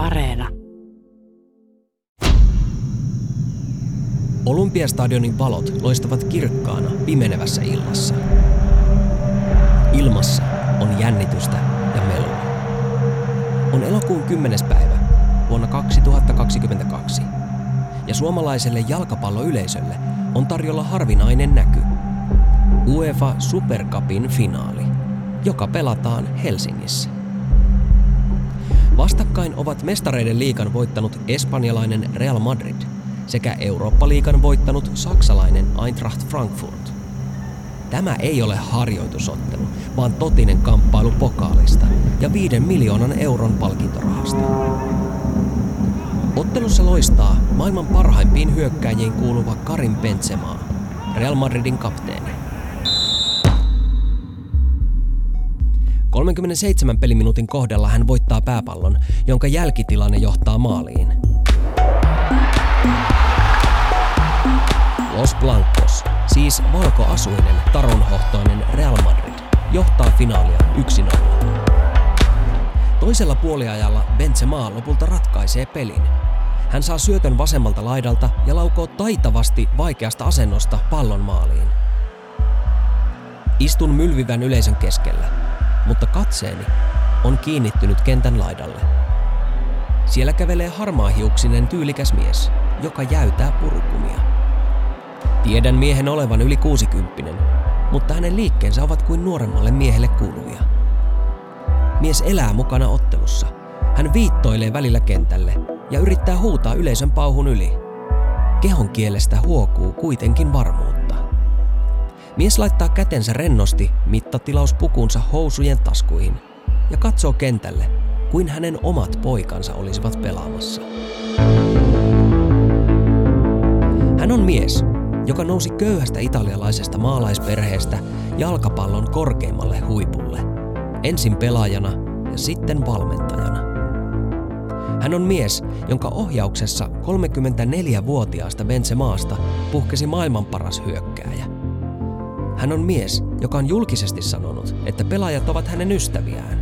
Areena. Olympiastadionin valot loistavat kirkkaana pimenevässä illassa. Ilmassa on jännitystä ja melua. On elokuun 10. päivä vuonna 2022 ja suomalaiselle jalkapalloyleisölle on tarjolla harvinainen näky. UEFA Supercupin finaali, joka pelataan Helsingissä. Vastakkain ovat mestareiden liikan voittanut espanjalainen Real Madrid sekä Eurooppa-liigan voittanut saksalainen Eintracht Frankfurt. Tämä ei ole harjoitusottelu, vaan totinen kamppailu pokaalista ja viiden miljoonan euron palkintorahasta. Ottelussa loistaa maailman parhaimpiin hyökkääjiin kuuluva Karim Benzema, Real Madridin kapteeni. 37 peliminuutin kohdalla hän voittaa pääpallon, jonka jälkitilanne johtaa maaliin. Los Blancos, siis valkoasuinen, taronhohtoinen Real Madrid, johtaa finaalia 1-0. Toisella puoliajalla Benzema lopulta ratkaisee pelin. Hän saa syötön vasemmalta laidalta ja laukoo taitavasti vaikeasta asennosta pallon maaliin. Istun mylvivän yleisön keskellä, mutta katseeni on kiinnittynyt kentän laidalle. Siellä kävelee harmaahiuksinen tyylikäs mies, joka jäytää purukumia. Tiedän miehen olevan yli 60, mutta hänen liikkeensä ovat kuin nuoremmalle miehelle kuuluvia. Mies elää mukana ottelussa. Hän viittoilee välillä kentälle ja yrittää huutaa yleisön pauhun yli. Kehon kielestä huokuu kuitenkin varmuutta. Mies laittaa kätensä rennosti mittatilauspukunsa housujen taskuihin ja katsoo kentälle, kuin hänen omat poikansa olisivat pelaamassa. Hän on mies, joka nousi köyhästä italialaisesta maalaisperheestä jalkapallon korkeimmalle huipulle. Ensin pelaajana ja sitten valmentajana. Hän on mies, jonka ohjauksessa 34-vuotiaasta Benzemaasta puhkesi maailman paras hyökkääjä. Hän on mies, joka on julkisesti sanonut, että pelaajat ovat hänen ystäviään.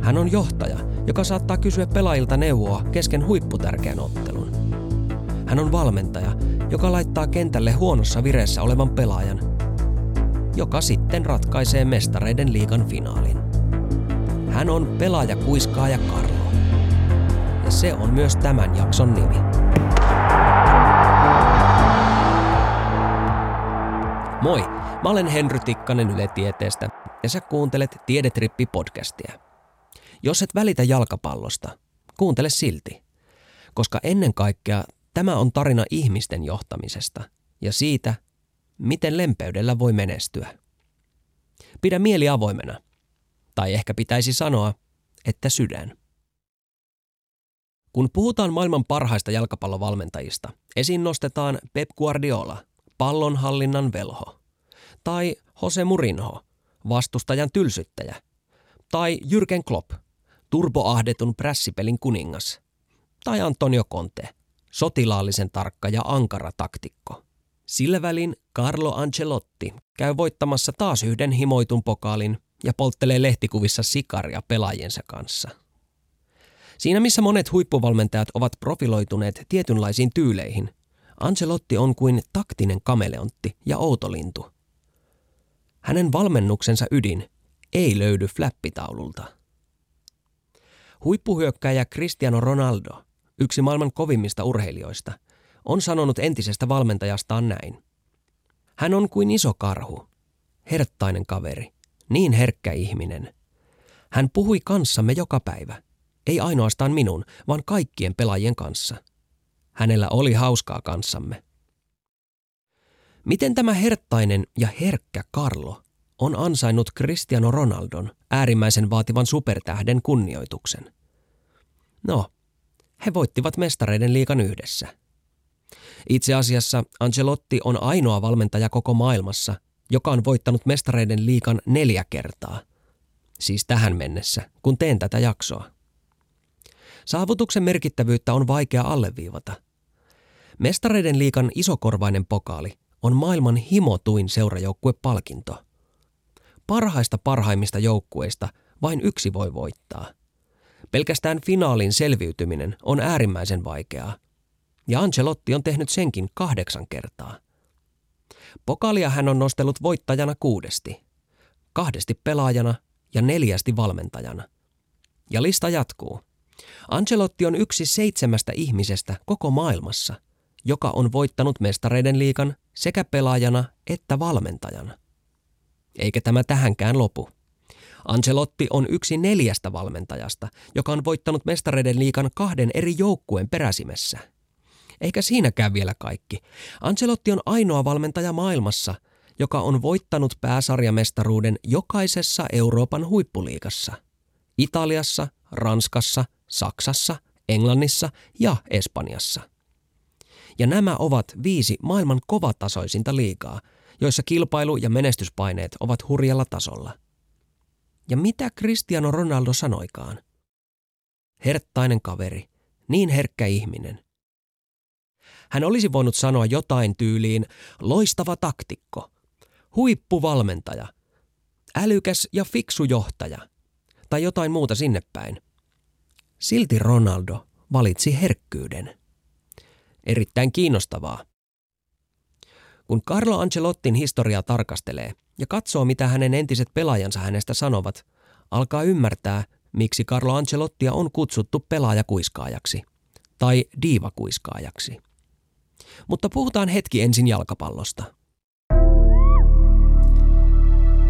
Hän on johtaja, joka saattaa kysyä pelaajilta neuvoa kesken huipputärkeän ottelun. Hän on valmentaja, joka laittaa kentälle huonossa vireessä olevan pelaajan, joka sitten ratkaisee mestareiden liigan finaalin. Hän on pelaaja kuiskaaja Karlo. Ja se on myös tämän jakson nimi. Moi, mä olen Henry Tikkanen Yle Tieteestä ja sä kuuntelet Tiedetrippi-podcastia. Jos et välitä jalkapallosta, kuuntele silti, koska ennen kaikkea Tämä on tarina ihmisten johtamisesta ja siitä, miten lempeydellä voi menestyä. Pidä mieli avoimena. Tai ehkä pitäisi sanoa, että sydän. Kun puhutaan maailman parhaista jalkapallovalmentajista, esiin nostetaan Pep Guardiola, pallonhallinnan velho, tai Jose Mourinho, vastustajan tylsyttäjä, tai Jürgen Klopp, turboahdetun prässipelin kuningas, tai Antonio Conte – sotilaallisen tarkka ja ankara taktikko. Sillä välin Carlo Ancelotti käy voittamassa taas yhden himoitun pokaalin ja polttelee lehtikuvissa sikaria pelaajiensa kanssa. Siinä missä monet huippuvalmentajat ovat profiloituneet tietynlaisiin tyyleihin, Ancelotti on kuin taktinen kameleontti ja outolintu. Hänen valmennuksensa ydin ei löydy flappitaululta. Huippuhyökkäjä Cristiano Ronaldo yksi maailman kovimmista urheilijoista, on sanonut entisestä valmentajastaan näin. Hän on kuin iso karhu, herttainen kaveri, niin herkkä ihminen. Hän puhui kanssamme joka päivä, ei ainoastaan minun, vaan kaikkien pelaajien kanssa. Hänellä oli hauskaa kanssamme. Miten tämä herttainen ja herkkä Carlo on ansainnut Cristiano Ronaldon äärimmäisen vaativan supertähden kunnioituksen? No, he voittivat mestareiden liikan yhdessä. Itse asiassa Ancelotti on ainoa valmentaja koko maailmassa, joka on voittanut mestareiden liikan neljä kertaa. Siis tähän mennessä, kun teen tätä jaksoa. Saavutuksen merkittävyyttä on vaikea alleviivata. Mestareiden liikan isokorvainen pokaali on maailman himotuin seurajoukkuepalkinto. Parhaista parhaimmista joukkueista vain yksi voi voittaa – Pelkästään finaalin selviytyminen on äärimmäisen vaikeaa. Ja Ancelotti on tehnyt senkin kahdeksan kertaa. Pokalia hän on nostellut voittajana kuudesti. Kahdesti pelaajana ja neljästi valmentajana. Ja lista jatkuu. Ancelotti on yksi seitsemästä ihmisestä koko maailmassa, joka on voittanut mestareiden liikan sekä pelaajana että valmentajana. Eikä tämä tähänkään lopu. Ancelotti on yksi neljästä valmentajasta, joka on voittanut mestareiden liikan kahden eri joukkueen peräsimessä. Eikä siinäkään vielä kaikki. Ancelotti on ainoa valmentaja maailmassa, joka on voittanut pääsarjamestaruuden jokaisessa Euroopan huippuliigassa. Italiassa, Ranskassa, Saksassa, Englannissa ja Espanjassa. Ja nämä ovat viisi maailman kovatasoisinta liigaa, joissa kilpailu- ja menestyspaineet ovat hurjalla tasolla. Ja mitä Cristiano Ronaldo sanoikaan? Herttainen kaveri, niin herkkä ihminen. Hän olisi voinut sanoa jotain tyyliin loistava taktikko, huippuvalmentaja, älykäs ja fiksu johtaja tai jotain muuta sinne päin. Silti Ronaldo valitsi herkkyyden. Erittäin kiinnostavaa. Kun Carlo Ancelottin historiaa tarkastelee ja katsoo, mitä hänen entiset pelaajansa hänestä sanovat, alkaa ymmärtää, miksi Carlo Ancelottia on kutsuttu pelaajakuiskaajaksi tai diivakuiskaajaksi. Mutta puhutaan hetki ensin jalkapallosta.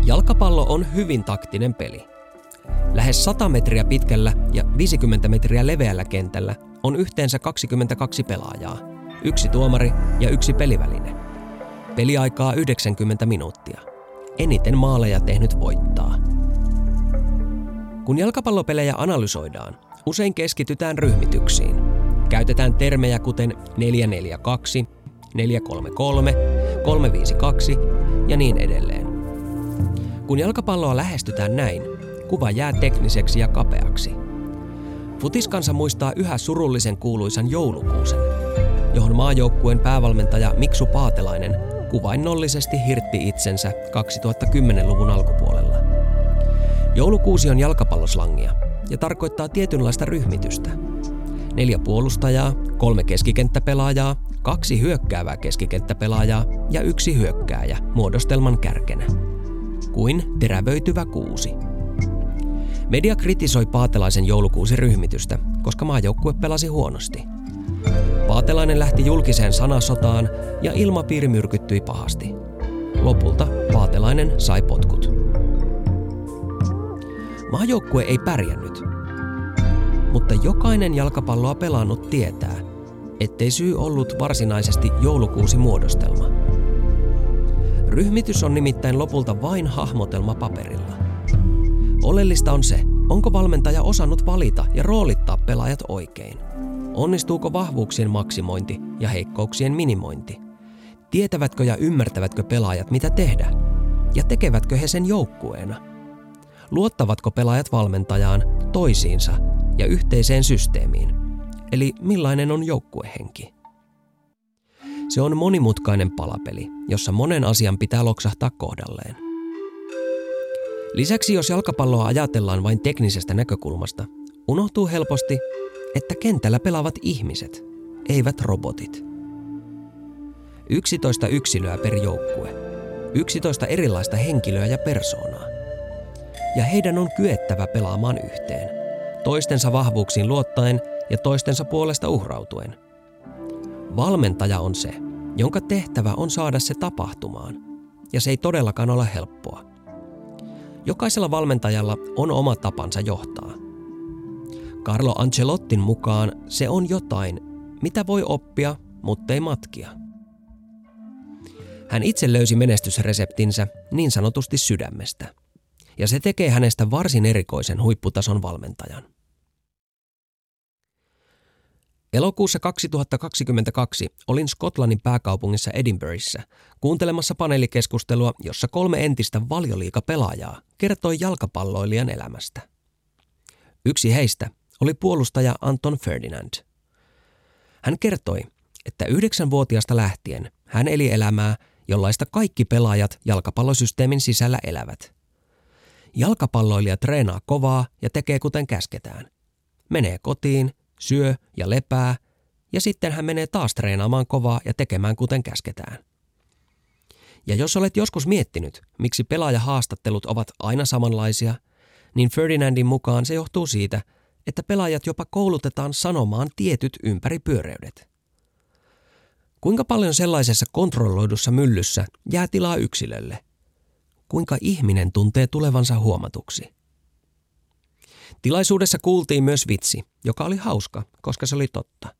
Jalkapallo on hyvin taktinen peli. Lähes 100 metriä pitkällä ja 50 metriä leveällä kentällä on yhteensä 22 pelaajaa, yksi tuomari ja yksi peliväline. Peliaikaa 90 minuuttia. Eniten maaleja tehnyt voittaa. Kun jalkapallopelejä analysoidaan, usein keskitytään ryhmityksiin. Käytetään termejä kuten 442, 433, 352 ja niin edelleen. Kun jalkapalloa lähestytään näin, kuva jää tekniseksi ja kapeaksi. Futiskansa muistaa yhä surullisen kuuluisan joulukuusen, johon maajoukkueen päävalmentaja Miksu Paatelainen kuvainnollisesti hirtti itsensä 2010-luvun alkupuolella. Joulukuusi on jalkapalloslangia ja tarkoittaa tietynlaista ryhmitystä. Neljä puolustajaa, kolme keskikenttäpelaajaa, kaksi hyökkäävää keskikenttäpelaajaa ja yksi hyökkääjä muodostelman kärkenä. Kuin terävöityvä kuusi – Media kritisoi Paatelaisen joulukuusi-ryhmitystä, koska maajoukkue pelasi huonosti. Paatelainen lähti julkiseen sanasotaan ja ilmapiiri myrkyttyi pahasti. Lopulta Paatelainen sai potkut. Maajoukkue ei pärjännyt, mutta jokainen jalkapalloa pelannut tietää, ettei syy ollut varsinaisesti joulukuusi muodostelma. Ryhmitys on nimittäin lopulta vain hahmotelma paperilla – Oleellista on se, onko valmentaja osannut valita ja roolittaa pelaajat oikein. Onnistuuko vahvuuksien maksimointi ja heikkouksien minimointi? Tietävätkö ja ymmärtävätkö pelaajat mitä tehdä? Ja tekevätkö he sen joukkueena? Luottavatko pelaajat valmentajaan, toisiinsa ja yhteiseen systeemiin? Eli millainen on joukkuehenki? Se on monimutkainen palapeli, jossa monen asian pitää loksahtaa kohdalleen – Lisäksi jos jalkapalloa ajatellaan vain teknisestä näkökulmasta, unohtuu helposti, että kentällä pelaavat ihmiset, eivät robotit. 11 yksilöä per joukkue. 11 erilaista henkilöä ja persoonaa. Ja heidän on kyettävä pelaamaan yhteen, toistensa vahvuuksiin luottaen ja toistensa puolesta uhrautuen. Valmentaja on se, jonka tehtävä on saada se tapahtumaan, ja se ei todellakaan ole helppoa. Jokaisella valmentajalla on oma tapansa johtaa. Carlo Ancelottin mukaan se on jotain, mitä voi oppia, mutta ei matkia. Hän itse löysi menestysreseptinsä niin sanotusti sydämestä, ja se tekee hänestä varsin erikoisen huipputason valmentajan. Elokuussa 2022 olin Skotlannin pääkaupungissa Edinburghissa kuuntelemassa paneelikeskustelua, jossa kolme entistä valioliikapelaajaa kertoi jalkapalloilijan elämästä. Yksi heistä oli puolustaja Anton Ferdinand. Hän kertoi, että yhdeksänvuotiaasta lähtien hän eli elämää, jollaista kaikki pelaajat jalkapallosysteemin sisällä elävät. Jalkapalloilija treenaa kovaa ja tekee kuten käsketään – menee kotiin, syö ja lepää, ja sitten hän menee taas treenaamaan kovaa ja tekemään kuten käsketään. Ja jos olet joskus miettinyt, miksi pelaajahaastattelut ovat aina samanlaisia, niin Ferdinandin mukaan se johtuu siitä, että pelaajat jopa koulutetaan sanomaan tietyt ympäripyöreydet. Kuinka paljon sellaisessa kontrolloidussa myllyssä jää tilaa yksilölle? Kuinka ihminen tuntee tulevansa huomatuksi? Tilaisuudessa kuultiin myös vitsi, joka oli hauska, koska se oli totta.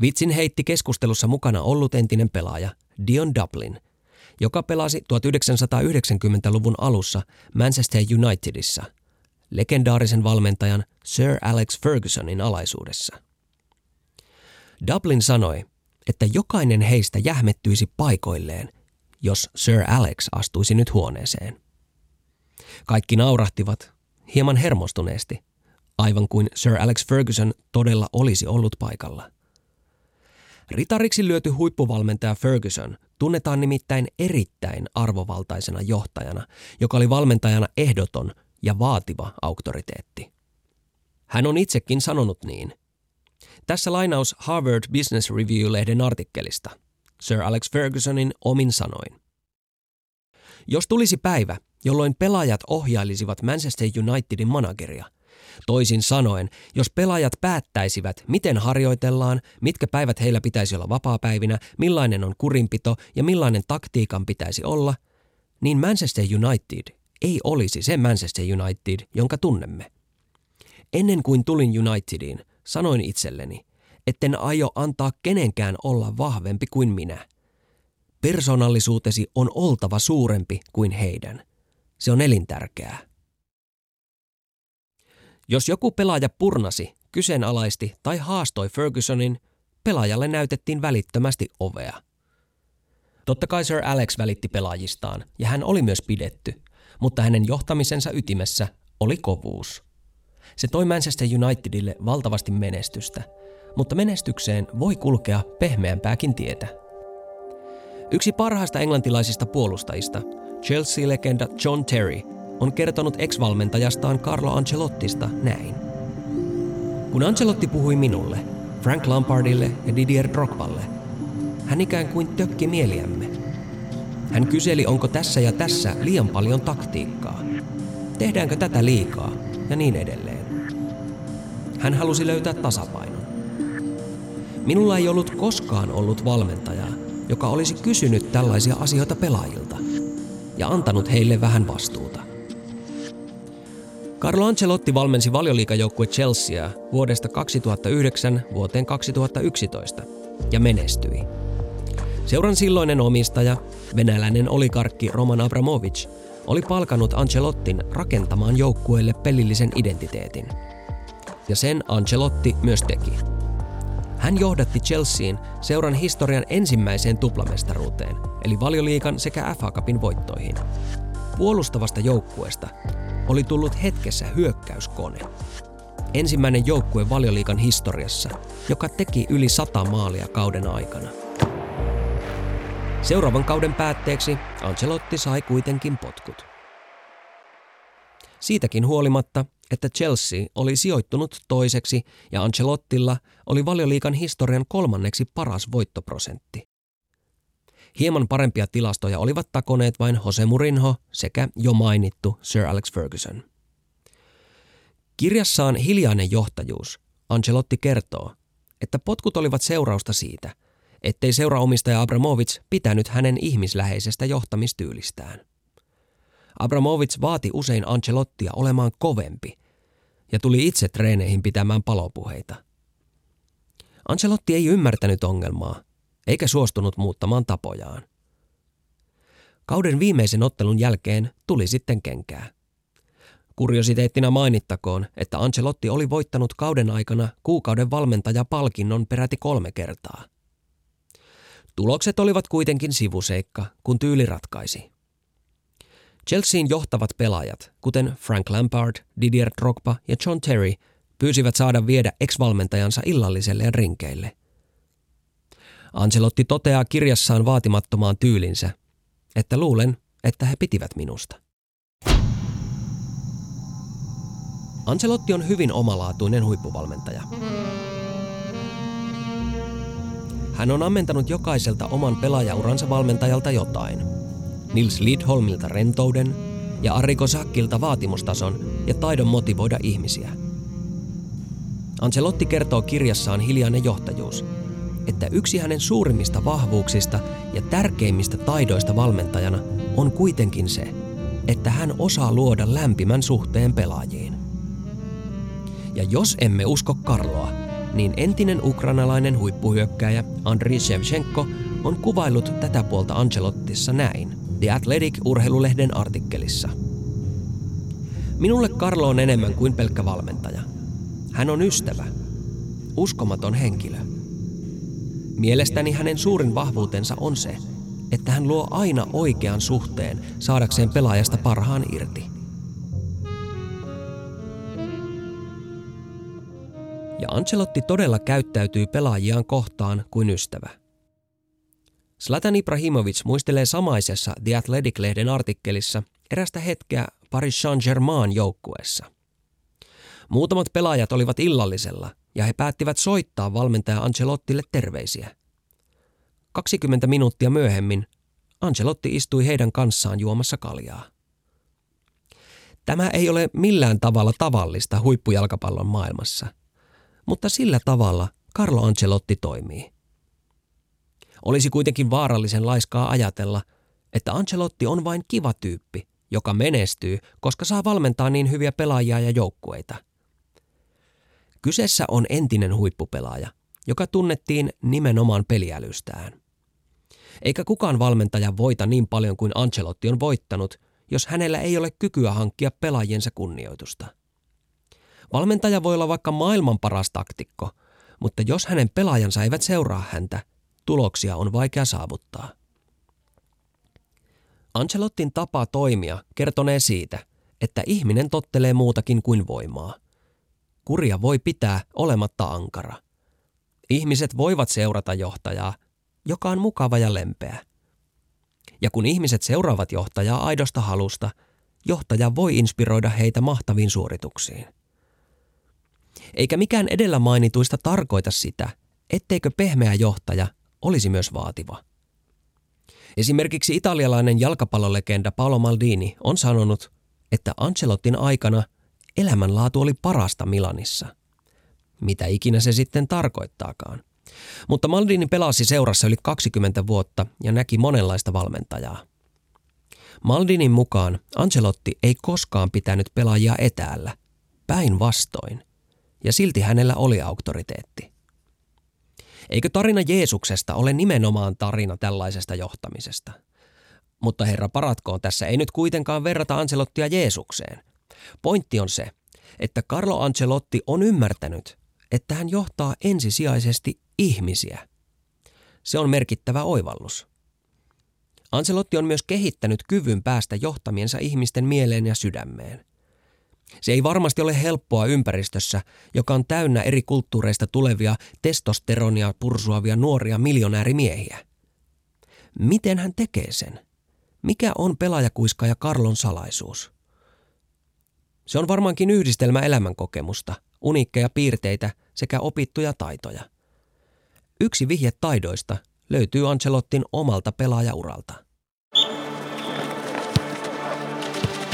Vitsin heitti keskustelussa mukana ollut entinen pelaaja Dion Dublin, joka pelasi 1990-luvun alussa Manchester Unitedissa, legendaarisen valmentajan Sir Alex Fergusonin alaisuudessa. Dublin sanoi, että jokainen heistä jähmettyisi paikoilleen, jos Sir Alex astuisi nyt huoneeseen. Kaikki naurahtivat, hieman hermostuneesti, aivan kuin Sir Alex Ferguson todella olisi ollut paikalla. Ritariksi lyöty huippuvalmentaja Ferguson tunnetaan nimittäin erittäin arvovaltaisena johtajana, joka oli valmentajana ehdoton ja vaativa auktoriteetti. Hän on itsekin sanonut niin – tässä lainaus Harvard Business Review-lehden artikkelista. Sir Alex Fergusonin omin sanoin. Jos tulisi päivä, jolloin pelaajat ohjailisivat Manchester Unitedin manageria, toisin sanoen, jos pelaajat päättäisivät, miten harjoitellaan, mitkä päivät heillä pitäisi olla vapaapäivinä, millainen on kurinpito ja millainen taktiikan pitäisi olla, niin Manchester United ei olisi se Manchester United, jonka tunnemme. Ennen kuin tulin Unitediin, sanoin itselleni, etten aio antaa kenenkään olla vahvempi kuin minä. Persoonallisuutesi on oltava suurempi kuin heidän. Se on elintärkeää. Jos joku pelaaja purnasi, kyseenalaisti tai haastoi Fergusonin, pelaajalle näytettiin välittömästi ovea. Totta kai Sir Alex välitti pelaajistaan, ja hän oli myös pidetty, mutta hänen johtamisensa ytimessä oli kovuus. Se toi Manchester Unitedille valtavasti menestystä, mutta menestykseen voi kulkea pehmeämpääkin tietä. Yksi parhaista englantilaisista puolustajista, Chelsea-legenda John Terry, on kertonut ex-valmentajastaan Carlo Ancelottista näin. Kun Ancelotti puhui minulle, Frank Lampardille ja Didier Drogballe, hän ikään kuin tökki mieliämme. Hän kyseli, onko tässä ja tässä liian paljon taktiikkaa. Tehdäänkö tätä liikaa ja niin edelleen. Hän halusi löytää tasapainon. Minulla ei ollut koskaan ollut valmentajaa, joka olisi kysynyt tällaisia asioita pelaajilta ja antanut heille vähän vastuuta. Carlo Ancelotti valmensi valioliikajoukkue Chelsea vuodesta 2009 vuoteen 2011 ja menestyi. Seuran silloinen omistaja, venäläinen olikarkki Roman Abramovich, oli palkanut Ancelottin rakentamaan joukkueelle pelillisen identiteetin – ja sen Ancelotti myös teki. Hän johdatti Chelseain seuran historian ensimmäiseen tuplamestaruuteen, eli valioliikan sekä FA Cupin voittoihin. Puolustavasta joukkueesta oli tullut hetkessä hyökkäyskone. Ensimmäinen joukkue valioliikan historiassa, joka teki yli sata maalia kauden aikana. Seuraavan kauden päätteeksi Ancelotti sai kuitenkin potkut. Siitäkin huolimatta että Chelsea oli sijoittunut toiseksi ja Ancelottilla oli valioliikan historian kolmanneksi paras voittoprosentti. Hieman parempia tilastoja olivat takoneet vain Jose Mourinho sekä jo mainittu Sir Alex Ferguson. Kirjassaan Hiljainen johtajuus Ancelotti kertoo, että potkut olivat seurausta siitä, ettei seuraomistaja Abramovich pitänyt hänen ihmisläheisestä johtamistyylistään. Abramovich vaati usein Ancelottia olemaan kovempi ja tuli itse treeneihin pitämään palopuheita. Ancelotti ei ymmärtänyt ongelmaa, eikä suostunut muuttamaan tapojaan. Kauden viimeisen ottelun jälkeen tuli sitten kenkää. Kuriositeettina mainittakoon, että Ancelotti oli voittanut kauden aikana kuukauden valmentajapalkinnon peräti kolme kertaa. Tulokset olivat kuitenkin sivuseikka, kun tyyli ratkaisi. Chelsean johtavat pelaajat, kuten Frank Lampard, Didier Drogba ja John Terry, pyysivät saada viedä ex-valmentajansa illalliselle ja rinkeille. Ancelotti toteaa kirjassaan vaatimattomaan tyylinsä, että luulen, että he pitivät minusta. Ancelotti on hyvin omalaatuinen huippuvalmentaja. Hän on ammentanut jokaiselta oman pelaajauransa valmentajalta jotain. Nils Lidholmilta rentouden ja Arriko Sakkilta vaatimustason ja taidon motivoida ihmisiä. Ancelotti kertoo kirjassaan Hiljainen johtajuus, että yksi hänen suurimmista vahvuuksista ja tärkeimmistä taidoista valmentajana on kuitenkin se, että hän osaa luoda lämpimän suhteen pelaajiin. Ja jos emme usko Karloa, niin entinen ukrainalainen huippuhyökkääjä Andriy Shevchenko on kuvailut tätä puolta Ancelottissa näin The Athletic-urheilulehden artikkelissa. Minulle Karlo on enemmän kuin pelkkä valmentaja. Hän on ystävä, uskomaton henkilö. Mielestäni hänen suurin vahvuutensa on se, että hän luo aina oikean suhteen saadakseen pelaajasta parhaan irti. Ja Ancelotti todella käyttäytyy pelaajiaan kohtaan kuin ystävä. Slatan Ibrahimovic muistelee samaisessa The Athletic-lehden artikkelissa erästä hetkeä Paris Saint-Germain joukkueessa. Muutamat pelaajat olivat illallisella ja he päättivät soittaa valmentaja Ancelottille terveisiä. 20 minuuttia myöhemmin Ancelotti istui heidän kanssaan juomassa kaljaa. Tämä ei ole millään tavalla tavallista huippujalkapallon maailmassa, mutta sillä tavalla Carlo Ancelotti toimii. Olisi kuitenkin vaarallisen laiskaa ajatella, että Ancelotti on vain kiva tyyppi, joka menestyy, koska saa valmentaa niin hyviä pelaajia ja joukkueita. Kyseessä on entinen huippupelaaja, joka tunnettiin nimenomaan peliälystään. Eikä kukaan valmentaja voita niin paljon kuin Ancelotti on voittanut, jos hänellä ei ole kykyä hankkia pelaajiensa kunnioitusta. Valmentaja voi olla vaikka maailman paras taktikko, mutta jos hänen pelaajansa eivät seuraa häntä, tuloksia on vaikea saavuttaa. Ancelottin tapa toimia kertonee siitä, että ihminen tottelee muutakin kuin voimaa. Kuria voi pitää olematta ankara. Ihmiset voivat seurata johtajaa, joka on mukava ja lempeä. Ja kun ihmiset seuraavat johtajaa aidosta halusta, johtaja voi inspiroida heitä mahtaviin suorituksiin. Eikä mikään edellä mainituista tarkoita sitä, etteikö pehmeä johtaja olisi myös vaativa. Esimerkiksi italialainen jalkapallolegenda Paolo Maldini on sanonut, että Ancelottin aikana elämänlaatu oli parasta Milanissa. Mitä ikinä se sitten tarkoittaakaan. Mutta Maldini pelasi seurassa yli 20 vuotta ja näki monenlaista valmentajaa. Maldinin mukaan Ancelotti ei koskaan pitänyt pelaajia etäällä, päinvastoin, ja silti hänellä oli auktoriteetti. Eikö tarina Jeesuksesta ole nimenomaan tarina tällaisesta johtamisesta? Mutta herra paratkoon, tässä ei nyt kuitenkaan verrata Ancelottia Jeesukseen. Pointti on se, että Carlo Ancelotti on ymmärtänyt, että hän johtaa ensisijaisesti ihmisiä. Se on merkittävä oivallus. Ancelotti on myös kehittänyt kyvyn päästä johtamiensa ihmisten mieleen ja sydämeen – se ei varmasti ole helppoa ympäristössä, joka on täynnä eri kulttuureista tulevia testosteronia pursuavia nuoria miljonäärimiehiä. Miten hän tekee sen? Mikä on pelaajakuiska ja Karlon salaisuus? Se on varmaankin yhdistelmä elämänkokemusta, uniikkeja piirteitä sekä opittuja taitoja. Yksi vihje taidoista löytyy Ancelottin omalta pelaajauralta.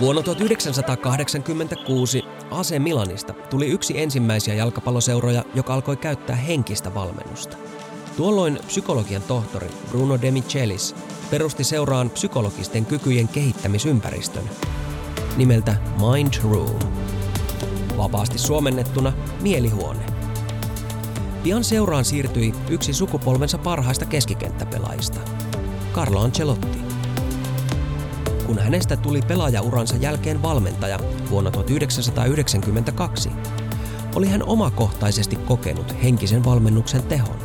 Vuonna 1986 AC Milanista tuli yksi ensimmäisiä jalkapalloseuroja, joka alkoi käyttää henkistä valmennusta. Tuolloin psykologian tohtori Bruno De Michelis perusti seuraan psykologisten kykyjen kehittämisympäristön nimeltä Mind Room. Vapaasti suomennettuna mielihuone. Pian seuraan siirtyi yksi sukupolvensa parhaista keskikenttäpelaajista, Carlo Ancelotti kun hänestä tuli pelaajauransa jälkeen valmentaja vuonna 1992, oli hän omakohtaisesti kokenut henkisen valmennuksen tehon.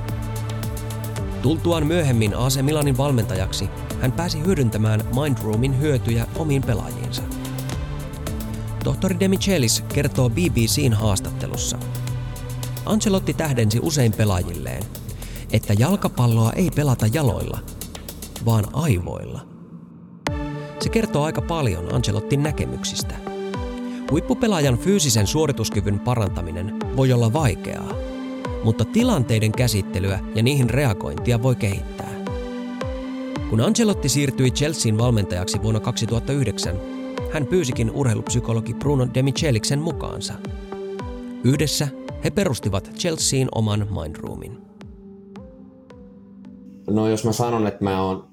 Tultuaan myöhemmin AC Milanin valmentajaksi, hän pääsi hyödyntämään Mindroomin hyötyjä omiin pelaajiinsa. Tohtori Demichelis kertoo BBCn haastattelussa. Ancelotti tähdensi usein pelaajilleen, että jalkapalloa ei pelata jaloilla, vaan aivoilla – se kertoo aika paljon Ancelottin näkemyksistä. Huippupelaajan fyysisen suorituskyvyn parantaminen voi olla vaikeaa, mutta tilanteiden käsittelyä ja niihin reagointia voi kehittää. Kun Ancelotti siirtyi Chelsean valmentajaksi vuonna 2009, hän pyysikin urheilupsykologi Bruno Demicheliksen mukaansa. Yhdessä he perustivat Chelsean oman mindroomin. No jos mä sanon, että mä oon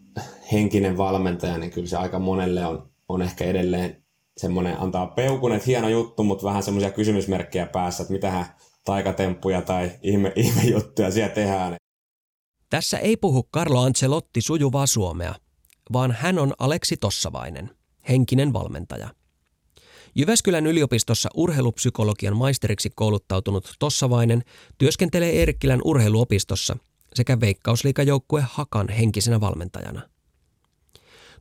henkinen valmentaja, niin kyllä se aika monelle on, on ehkä edelleen semmoinen antaa peukun, että hieno juttu, mutta vähän semmoisia kysymysmerkkejä päässä, että mitähän taikatemppuja tai ihme, ihme juttuja siellä tehdään. Tässä ei puhu Carlo Ancelotti sujuvaa suomea, vaan hän on Aleksi Tossavainen, henkinen valmentaja. Jyväskylän yliopistossa urheilupsykologian maisteriksi kouluttautunut Tossavainen työskentelee Eerikkilän urheiluopistossa sekä veikkausliikajoukkue Hakan henkisenä valmentajana.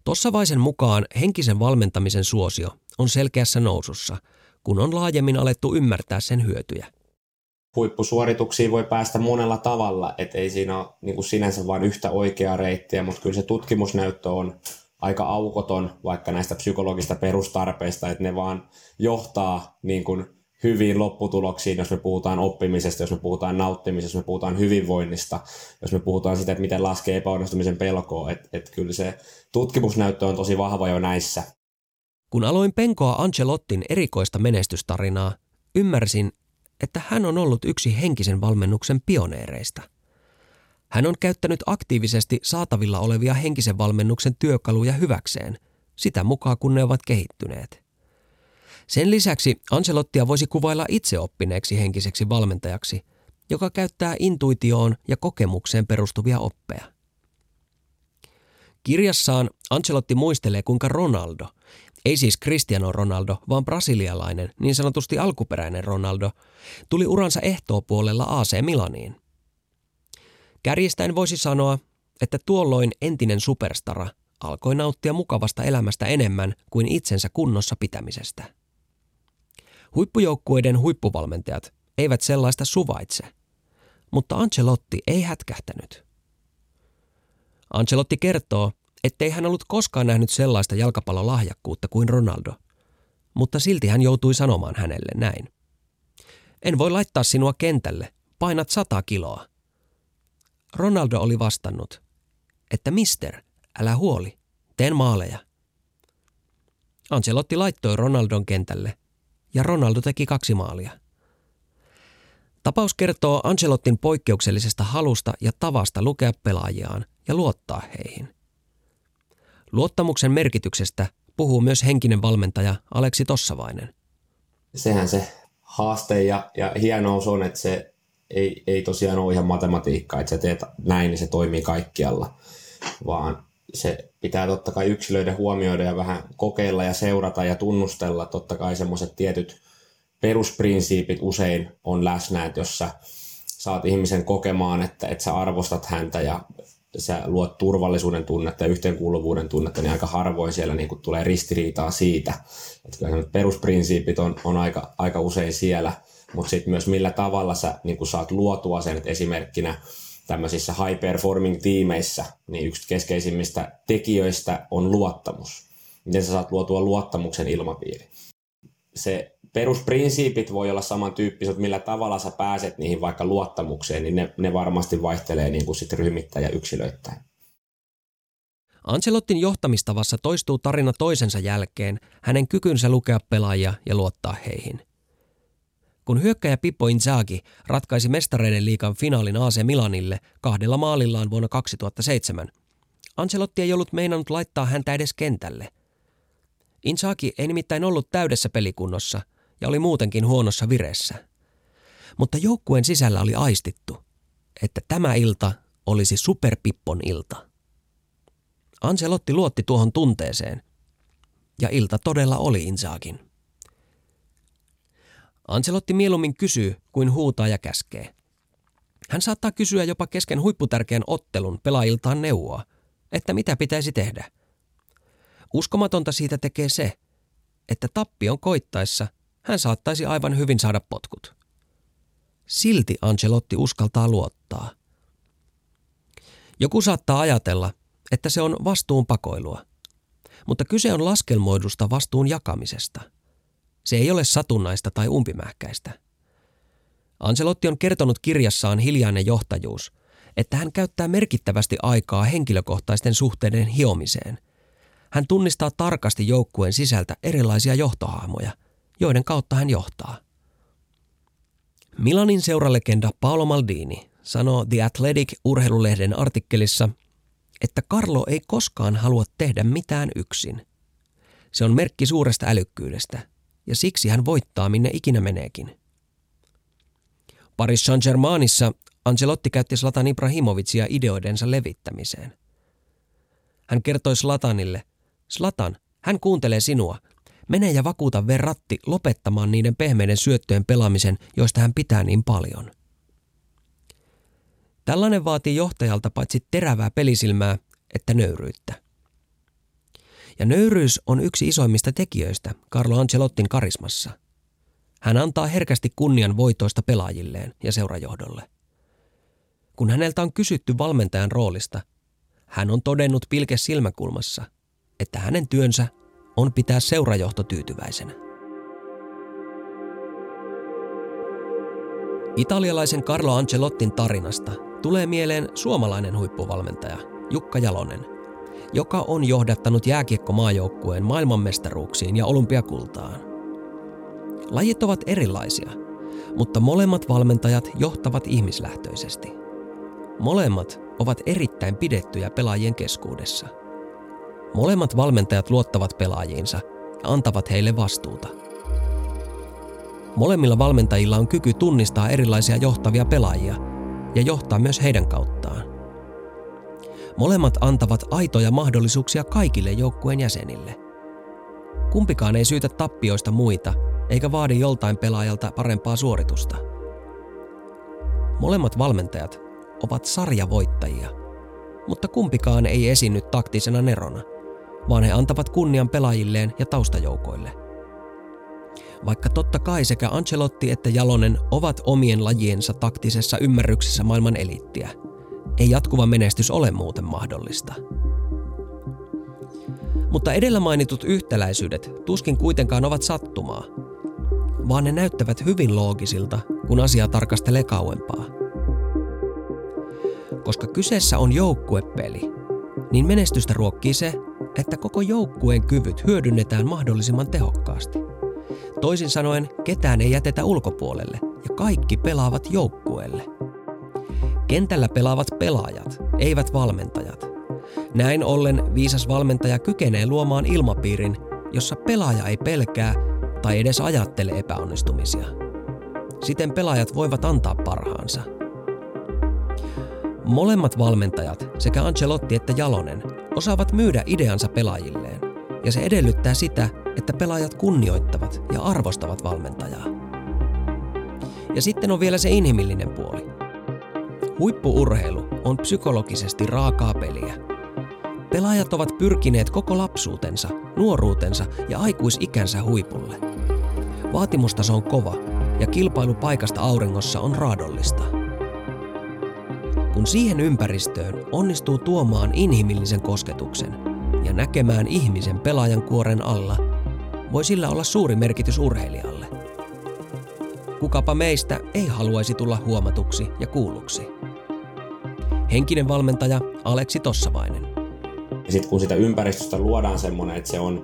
Tossavaisen mukaan henkisen valmentamisen suosio on selkeässä nousussa, kun on laajemmin alettu ymmärtää sen hyötyjä – huippusuorituksiin voi päästä monella tavalla, että ei siinä ole niin kuin sinänsä vain yhtä oikeaa reittiä, mutta kyllä se tutkimusnäyttö on aika aukoton vaikka näistä psykologista perustarpeista, että ne vaan johtaa niin kuin hyviin lopputuloksiin, jos me puhutaan oppimisesta, jos me puhutaan nauttimisesta, jos me puhutaan hyvinvoinnista, jos me puhutaan sitä, että miten laskee epäonnistumisen pelkoa, että, että kyllä se tutkimusnäyttö on tosi vahva jo näissä. Kun aloin penkoa Ancelottin erikoista menestystarinaa, ymmärsin, että hän on ollut yksi henkisen valmennuksen pioneereista. Hän on käyttänyt aktiivisesti saatavilla olevia henkisen valmennuksen työkaluja hyväkseen, sitä mukaan kun ne ovat kehittyneet. Sen lisäksi Anselottia voisi kuvailla itseoppineeksi henkiseksi valmentajaksi, joka käyttää intuitioon ja kokemukseen perustuvia oppeja. Kirjassaan Ancelotti muistelee, kuinka Ronaldo, ei siis Cristiano Ronaldo, vaan brasilialainen, niin sanotusti alkuperäinen Ronaldo, tuli uransa ehtoopuolella AC Milaniin. Kärjistäen voisi sanoa, että tuolloin entinen superstara alkoi nauttia mukavasta elämästä enemmän kuin itsensä kunnossa pitämisestä. Huippujoukkueiden huippuvalmentajat eivät sellaista suvaitse, mutta Ancelotti ei hätkähtänyt. Ancelotti kertoo, ettei hän ollut koskaan nähnyt sellaista jalkapallolahjakkuutta kuin Ronaldo, mutta silti hän joutui sanomaan hänelle näin. En voi laittaa sinua kentälle, painat sata kiloa. Ronaldo oli vastannut, että mister, älä huoli, teen maaleja. Ancelotti laittoi Ronaldon kentälle ja Ronaldo teki kaksi maalia. Tapaus kertoo Ancelottin poikkeuksellisesta halusta ja tavasta lukea pelaajiaan ja luottaa heihin – Luottamuksen merkityksestä puhuu myös henkinen valmentaja Aleksi Tossavainen. Sehän se haaste ja, ja hienous on, että se ei, ei tosiaan ole ihan matematiikkaa, että sä teet näin, niin se toimii kaikkialla, vaan se pitää totta kai yksilöiden huomioida ja vähän kokeilla ja seurata ja tunnustella. Totta kai semmoiset tietyt perusprinsiipit usein on läsnä, että jos sä saat ihmisen kokemaan, että, että sä arvostat häntä ja sä luot turvallisuuden tunnetta ja yhteenkuuluvuuden tunnetta, niin aika harvoin siellä niin tulee ristiriitaa siitä. Että kyllä perusprinsiipit on, on aika, aika usein siellä, mutta sitten myös millä tavalla sä niin saat luotua sen, että esimerkkinä tämmöisissä high performing tiimeissä, niin yksi keskeisimmistä tekijöistä on luottamus. Miten sä saat luotua luottamuksen ilmapiiri. Se perusprinsiipit voi olla samantyyppiset, millä tavalla sä pääset niihin vaikka luottamukseen, niin ne, ne varmasti vaihtelee niin kuin sit ryhmittäin ja yksilöittäin. Ancelottin johtamistavassa toistuu tarina toisensa jälkeen hänen kykynsä lukea pelaajia ja luottaa heihin. Kun hyökkäjä Pippo Inzaghi ratkaisi mestareiden liikan finaalin AC Milanille kahdella maalillaan vuonna 2007, Ancelotti ei ollut meinannut laittaa häntä edes kentälle. Inzaghi ei nimittäin ollut täydessä pelikunnossa ja oli muutenkin huonossa vireessä. Mutta joukkueen sisällä oli aistittu, että tämä ilta olisi superpippon ilta. Anselotti luotti tuohon tunteeseen, ja ilta todella oli Insaakin. Anselotti mieluummin kysyy kuin huutaa ja käskee. Hän saattaa kysyä jopa kesken huipputärkeän ottelun pelaajiltaan neuvoa, että mitä pitäisi tehdä. Uskomatonta siitä tekee se, että tappion koittaessa – hän saattaisi aivan hyvin saada potkut. Silti Ancelotti uskaltaa luottaa. Joku saattaa ajatella, että se on vastuun pakoilua, mutta kyse on laskelmoidusta vastuun jakamisesta. Se ei ole satunnaista tai umpimähkäistä. Ancelotti on kertonut kirjassaan Hiljainen johtajuus, että hän käyttää merkittävästi aikaa henkilökohtaisten suhteiden hiomiseen. Hän tunnistaa tarkasti joukkueen sisältä erilaisia johtohahmoja, joiden kautta hän johtaa. Milanin seuralegenda Paolo Maldini sanoo The Athletic urheilulehden artikkelissa, että Carlo ei koskaan halua tehdä mitään yksin. Se on merkki suuresta älykkyydestä, ja siksi hän voittaa minne ikinä meneekin. Paris Saint-Germainissa Ancelotti käytti Slatan Ibrahimovicia ideoidensa levittämiseen. Hän kertoi Slatanille, Slatan, hän kuuntelee sinua. Mene ja vakuuta Verratti lopettamaan niiden pehmeiden syöttöjen pelaamisen, joista hän pitää niin paljon. Tällainen vaatii johtajalta paitsi terävää pelisilmää, että nöyryyttä. Ja nöyryys on yksi isoimmista tekijöistä Carlo Ancelottin karismassa. Hän antaa herkästi kunnian voitoista pelaajilleen ja seurajohdolle. Kun häneltä on kysytty valmentajan roolista, hän on todennut pilke silmäkulmassa, että hänen työnsä on pitää seurajohto tyytyväisenä. Italialaisen Carlo Ancelottin tarinasta tulee mieleen suomalainen huippuvalmentaja Jukka Jalonen, joka on johdattanut jääkiekkomaajoukkueen maailmanmestaruuksiin ja olympiakultaan. Lajit ovat erilaisia, mutta molemmat valmentajat johtavat ihmislähtöisesti. Molemmat ovat erittäin pidettyjä pelaajien keskuudessa. Molemmat valmentajat luottavat pelaajiinsa ja antavat heille vastuuta. Molemmilla valmentajilla on kyky tunnistaa erilaisia johtavia pelaajia ja johtaa myös heidän kauttaan. Molemmat antavat aitoja mahdollisuuksia kaikille joukkueen jäsenille. Kumpikaan ei syytä tappioista muita eikä vaadi joltain pelaajalta parempaa suoritusta. Molemmat valmentajat ovat sarjavoittajia, mutta kumpikaan ei esiinny taktisena nerona, vaan he antavat kunnian pelaajilleen ja taustajoukoille. Vaikka totta kai sekä Ancelotti että Jalonen ovat omien lajiensa taktisessa ymmärryksessä maailman eliittiä, ei jatkuva menestys ole muuten mahdollista. Mutta edellä mainitut yhtäläisyydet tuskin kuitenkaan ovat sattumaa, vaan ne näyttävät hyvin loogisilta, kun asiaa tarkastelee kauempaa. Koska kyseessä on joukkuepeli, niin menestystä ruokkii se, että koko joukkueen kyvyt hyödynnetään mahdollisimman tehokkaasti. Toisin sanoen, ketään ei jätetä ulkopuolelle ja kaikki pelaavat joukkueelle. Kentällä pelaavat pelaajat, eivät valmentajat. Näin ollen viisas valmentaja kykenee luomaan ilmapiirin, jossa pelaaja ei pelkää tai edes ajattele epäonnistumisia. Siten pelaajat voivat antaa parhaansa. Molemmat valmentajat, sekä Ancelotti että Jalonen, osaavat myydä ideansa pelaajilleen, ja se edellyttää sitä, että pelaajat kunnioittavat ja arvostavat valmentajaa. Ja sitten on vielä se inhimillinen puoli. Huippuurheilu on psykologisesti raakaa peliä. Pelaajat ovat pyrkineet koko lapsuutensa, nuoruutensa ja aikuisikänsä huipulle. Vaatimustaso on kova ja kilpailu paikasta auringossa on raadollista. Kun siihen ympäristöön onnistuu tuomaan inhimillisen kosketuksen ja näkemään ihmisen pelaajan kuoren alla, voi sillä olla suuri merkitys urheilijalle. Kukapa meistä ei haluaisi tulla huomatuksi ja kuulluksi. Henkinen valmentaja Aleksi Tossavainen. Sitten kun sitä ympäristöstä luodaan semmoinen, että se on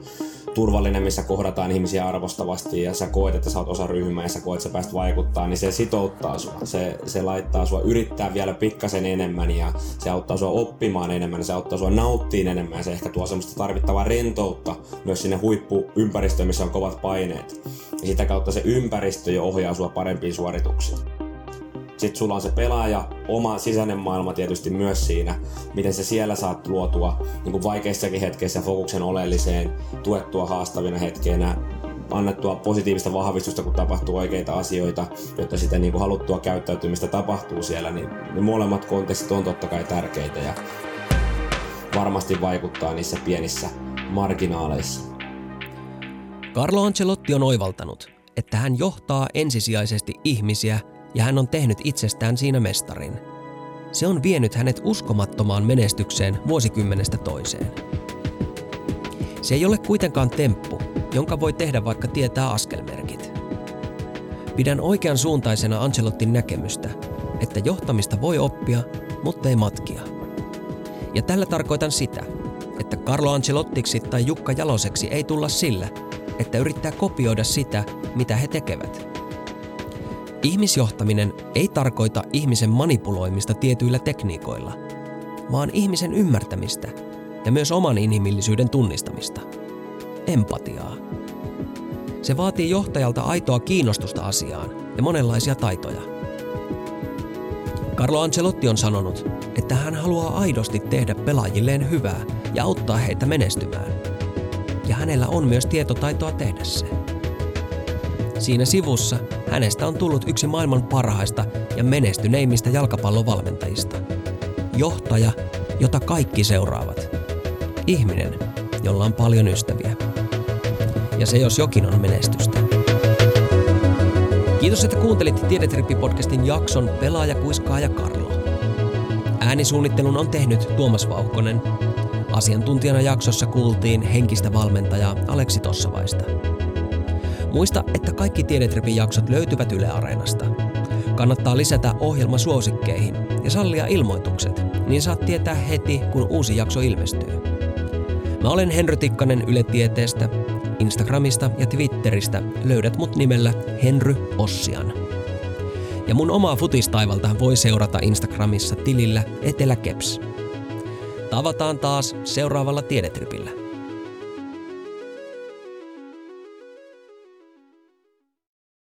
turvallinen, missä kohdataan ihmisiä arvostavasti ja sä koet, että sä oot osa ryhmää ja sä koet, että sä pääst vaikuttaa, niin se sitouttaa sua. Se, se laittaa sua yrittää vielä pikkasen enemmän ja se auttaa sua oppimaan enemmän, se auttaa sua nauttiin enemmän ja se ehkä tuo semmoista tarvittavaa rentoutta myös sinne huippuympäristöön, missä on kovat paineet. Ja sitä kautta se ympäristö jo ohjaa sua parempiin suorituksiin. Sitten sulla on se pelaaja, oma sisäinen maailma tietysti myös siinä, miten se siellä saat luotua niin kuin vaikeissakin hetkeissä fokuksen oleelliseen, tuettua haastavina hetkeinä, annettua positiivista vahvistusta, kun tapahtuu oikeita asioita, jotta sitä niin kuin haluttua käyttäytymistä tapahtuu siellä, niin ne molemmat kontekstit on totta kai tärkeitä ja varmasti vaikuttaa niissä pienissä marginaaleissa. Carlo Ancelotti on oivaltanut, että hän johtaa ensisijaisesti ihmisiä ja hän on tehnyt itsestään siinä mestarin. Se on vienyt hänet uskomattomaan menestykseen vuosikymmenestä toiseen. Se ei ole kuitenkaan temppu, jonka voi tehdä vaikka tietää askelmerkit. Pidän oikean suuntaisena Ancelottin näkemystä, että johtamista voi oppia, mutta ei matkia. Ja tällä tarkoitan sitä, että Carlo Ancelottiksi tai Jukka Jaloseksi ei tulla sillä, että yrittää kopioida sitä, mitä he tekevät. Ihmisjohtaminen ei tarkoita ihmisen manipuloimista tietyillä tekniikoilla, vaan ihmisen ymmärtämistä ja myös oman inhimillisyyden tunnistamista. Empatiaa. Se vaatii johtajalta aitoa kiinnostusta asiaan ja monenlaisia taitoja. Carlo Ancelotti on sanonut, että hän haluaa aidosti tehdä pelaajilleen hyvää ja auttaa heitä menestymään. Ja hänellä on myös tietotaitoa tehdä se. Siinä sivussa hänestä on tullut yksi maailman parhaista ja menestyneimmistä jalkapallovalmentajista. Johtaja, jota kaikki seuraavat. Ihminen, jolla on paljon ystäviä. Ja se jos jokin on menestystä. Kiitos, että kuuntelit Tiedetrippi-podcastin jakson Pelaaja, Kuiskaa ja Karlo. Äänisuunnittelun on tehnyt Tuomas Vauhkonen. Asiantuntijana jaksossa kuultiin henkistä valmentajaa Aleksi Tossavaista. Muista, että kaikki Tiedetripin jaksot löytyvät Yle Areenasta. Kannattaa lisätä ohjelma suosikkeihin ja sallia ilmoitukset, niin saat tietää heti, kun uusi jakso ilmestyy. Mä olen Henry Tikkanen Yle Tieteestä. Instagramista ja Twitteristä löydät mut nimellä Henry Ossian. Ja mun omaa futistaivalta voi seurata Instagramissa tilillä Eteläkeps. Tavataan taas seuraavalla tiedetripillä.